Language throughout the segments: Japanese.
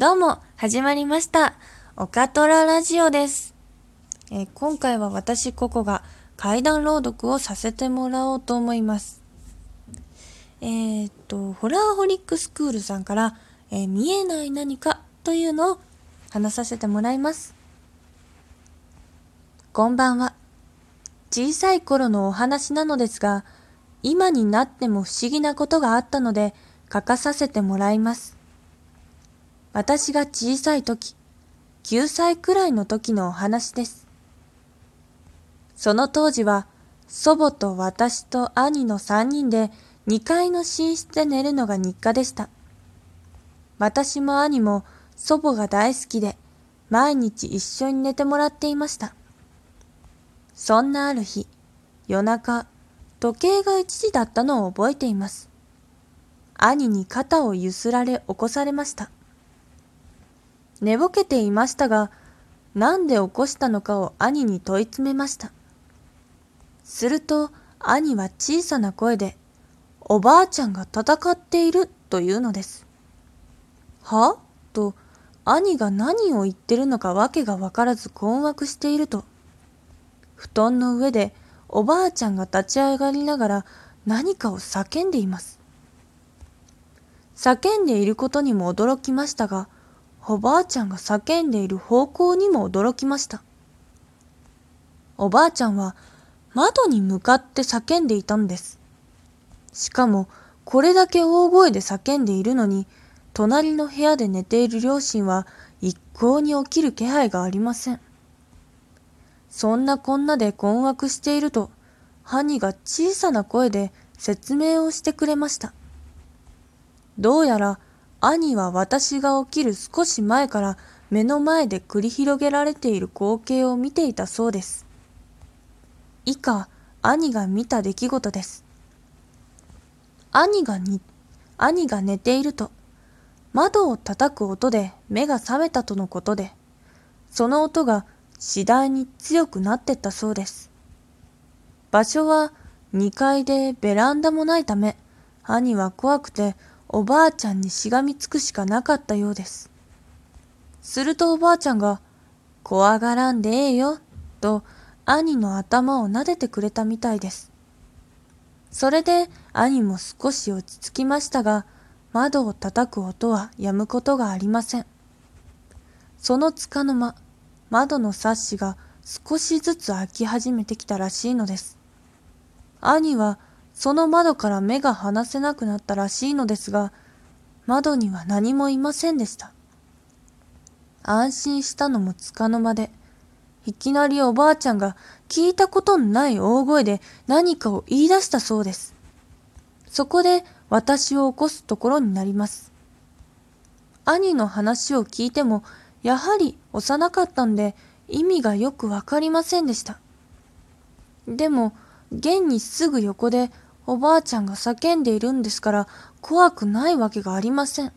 どうも、始まりました。オカトララジオです。えー今回は私ココが怪談朗読をさせてもらおうと思います。えーっと、ホラーホリックスクールさんから、えー見えない何かというのを話させてもらいます。こんばんは。小さい頃のお話なのですが、今になっても不思議なことがあったので書かさせてもらいます。私が小さい時、9歳くらいの時のお話です。その当時は、祖母と私と兄の3人で2階の寝室で寝るのが日課でした。私も兄も祖母が大好きで、毎日一緒に寝てもらっていました。そんなある日、夜中、時計が1時だったのを覚えています。兄に肩をゆすられ起こされました。寝ぼけていましたが、なんで起こしたのかを兄に問い詰めました。すると兄は小さな声で、おばあちゃんが戦っているというのです。は？と兄が何を言ってるのかわけがわからず困惑していると、布団の上でおばあちゃんが立ち上がりながら何かを叫んでいます。叫んでいることにも驚きましたが、おばあちゃんが叫んでいる方向にも驚きました。おばあちゃんは窓に向かって叫んでいたんです。しかも、これだけ大声で叫んでいるのに、隣の部屋で寝ている両親は一向に起きる気配がありません。そんなこんなで困惑していると、兄が小さな声で説明をしてくれました。どうやら兄は私が起きる少し前から目の前で繰り広げられている光景を見ていたそうです。以下、兄が見た出来事です。兄がに、兄が寝ていると、窓を叩く音で目が覚めたとのことで、その音が次第に強くなってったそうです。場所は2階でベランダもないため、兄は怖くておばあちゃんにしがみつくしかなかったようです。するとおばあちゃんが、怖がらんでええよ、と兄の頭を撫でてくれたみたいです。それで兄も少し落ち着きましたが、窓を叩く音は止むことがありません。その束の間、窓のサッシが少しずつ開き始めてきたらしいのです。兄はその窓から目が離せなくなったらしいのですが、窓には何もいませんでした。安心したのもつかの間で、いきなりおばあちゃんが聞いたことのない大声で何かを言い出したそうです。そこで私を起こすところになります。兄の話を聞いても、やはり幼かったんで意味がよくわかりませんでした。でも、現にすぐ横でおばあちゃんが叫んでいるんですから怖くないわけがありません。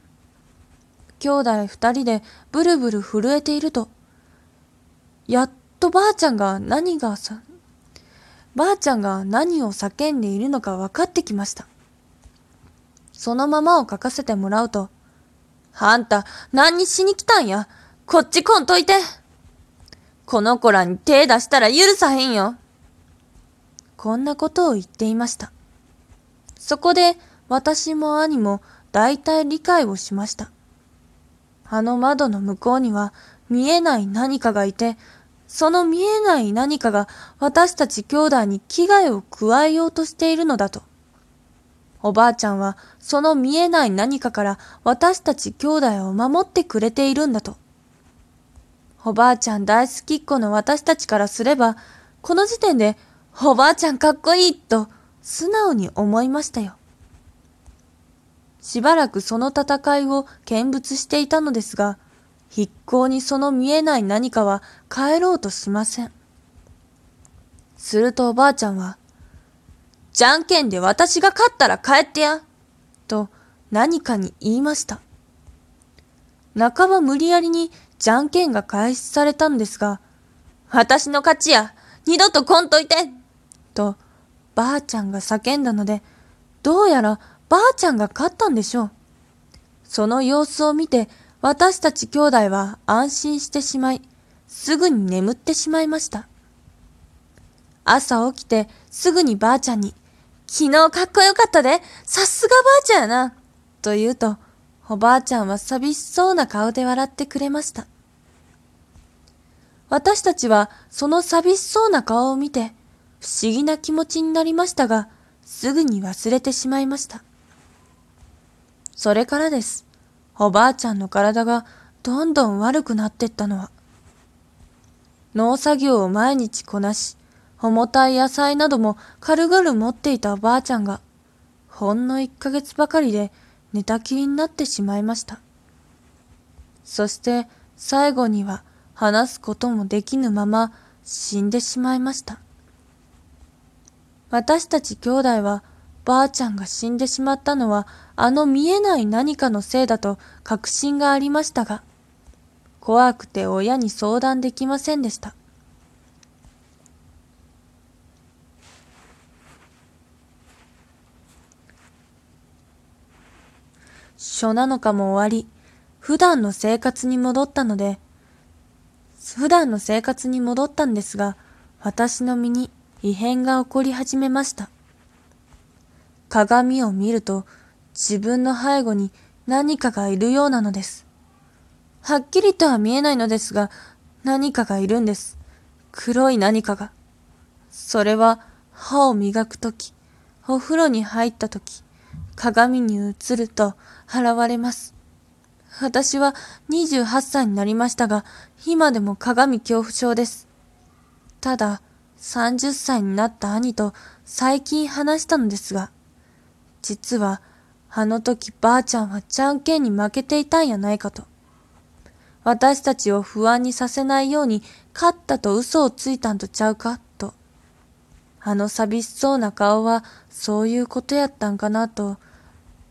兄弟二人でブルブル震えていると、やっとばあちゃんが何がさ、ばあちゃんが何を叫んでいるのか分かってきました。そのままを書かせてもらうと、あんた何にしに来たんや？こっち来んといてこの子らに手出したら許さへんよこんなことを言っていました。そこで私も兄も大体理解をしました。あの窓の向こうには見えない何かがいて、その見えない何かが私たち兄弟に危害を加えようとしているのだと。おばあちゃんはその見えない何かから私たち兄弟を守ってくれているんだと。おばあちゃん大好きっ子の私たちからすれば、この時点でおばあちゃんかっこいいと素直に思いましたよ。しばらくその戦いを見物していたのですが、一向にその見えない何かは帰ろうとしません。するとおばあちゃんは、じゃんけんで私が勝ったら帰ってやと何かに言いました。半ば無理やりにじゃんけんが開始されたんですが、私の勝ちや二度と来んといてとばあちゃんが叫んだので、どうやらばあちゃんが勝ったんでしょう。その様子を見て私たち兄弟は安心してしまい、すぐに眠ってしまいました。朝起きてすぐにばあちゃんに、昨日かっこよかったで、さすがばあちゃんやな、と言うと、おばあちゃんは寂しそうな顔で笑ってくれました。私たちはその寂しそうな顔を見て、不思議な気持ちになりましたが、すぐに忘れてしまいました。それからです。おばあちゃんの体がどんどん悪くなってったのは。農作業を毎日こなし、重たい野菜なども軽々持っていたおばあちゃんが、ほんの一ヶ月ばかりで寝たきりになってしまいました。そして最後には話すこともできぬまま死んでしまいました。私たち兄弟はばあちゃんが死んでしまったのはあの見えない何かのせいだと確信がありましたが、怖くて親に相談できませんでした。書7日も終わり、普段の生活に戻ったので、普段の生活に戻ったんですが、私の身に異変が起こり始めました。鏡を見ると、自分の背後に何かがいるようなのです。はっきりとは見えないのですが、何かがいるんです。黒い何かが。それは歯を磨くとき、お風呂に入ったとき、鏡に映ると現れます。私は28歳になりましたが、今でも鏡恐怖症です。ただ、30歳になった兄と最近話したのですが、実は、あの時ばあちゃんはじゃんけんに負けていたんやないかと。私たちを不安にさせないように勝ったと嘘をついたんとちゃうかと。あの寂しそうな顔はそういうことやったんかなと。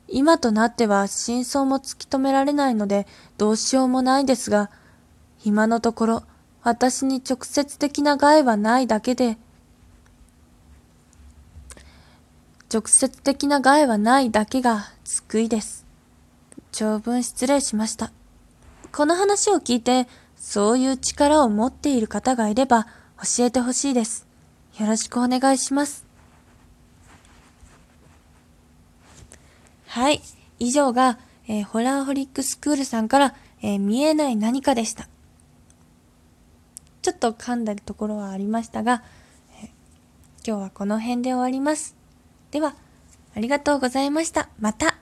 今となっては真相も突き止められないのでどうしようもないですが、今のところ私に直接的な害はないだけで、直接的な害はないだけが救いです。長文失礼しました。この話を聞いて、そういう力を持っている方がいれば教えてほしいです。よろしくお願いします。はい。以上が、えー、ホラーホリックスクールさんから、えー、見えない何かでした。と噛んだところはありましたが、今日はこの辺で終わります。では、ありがとうございました。また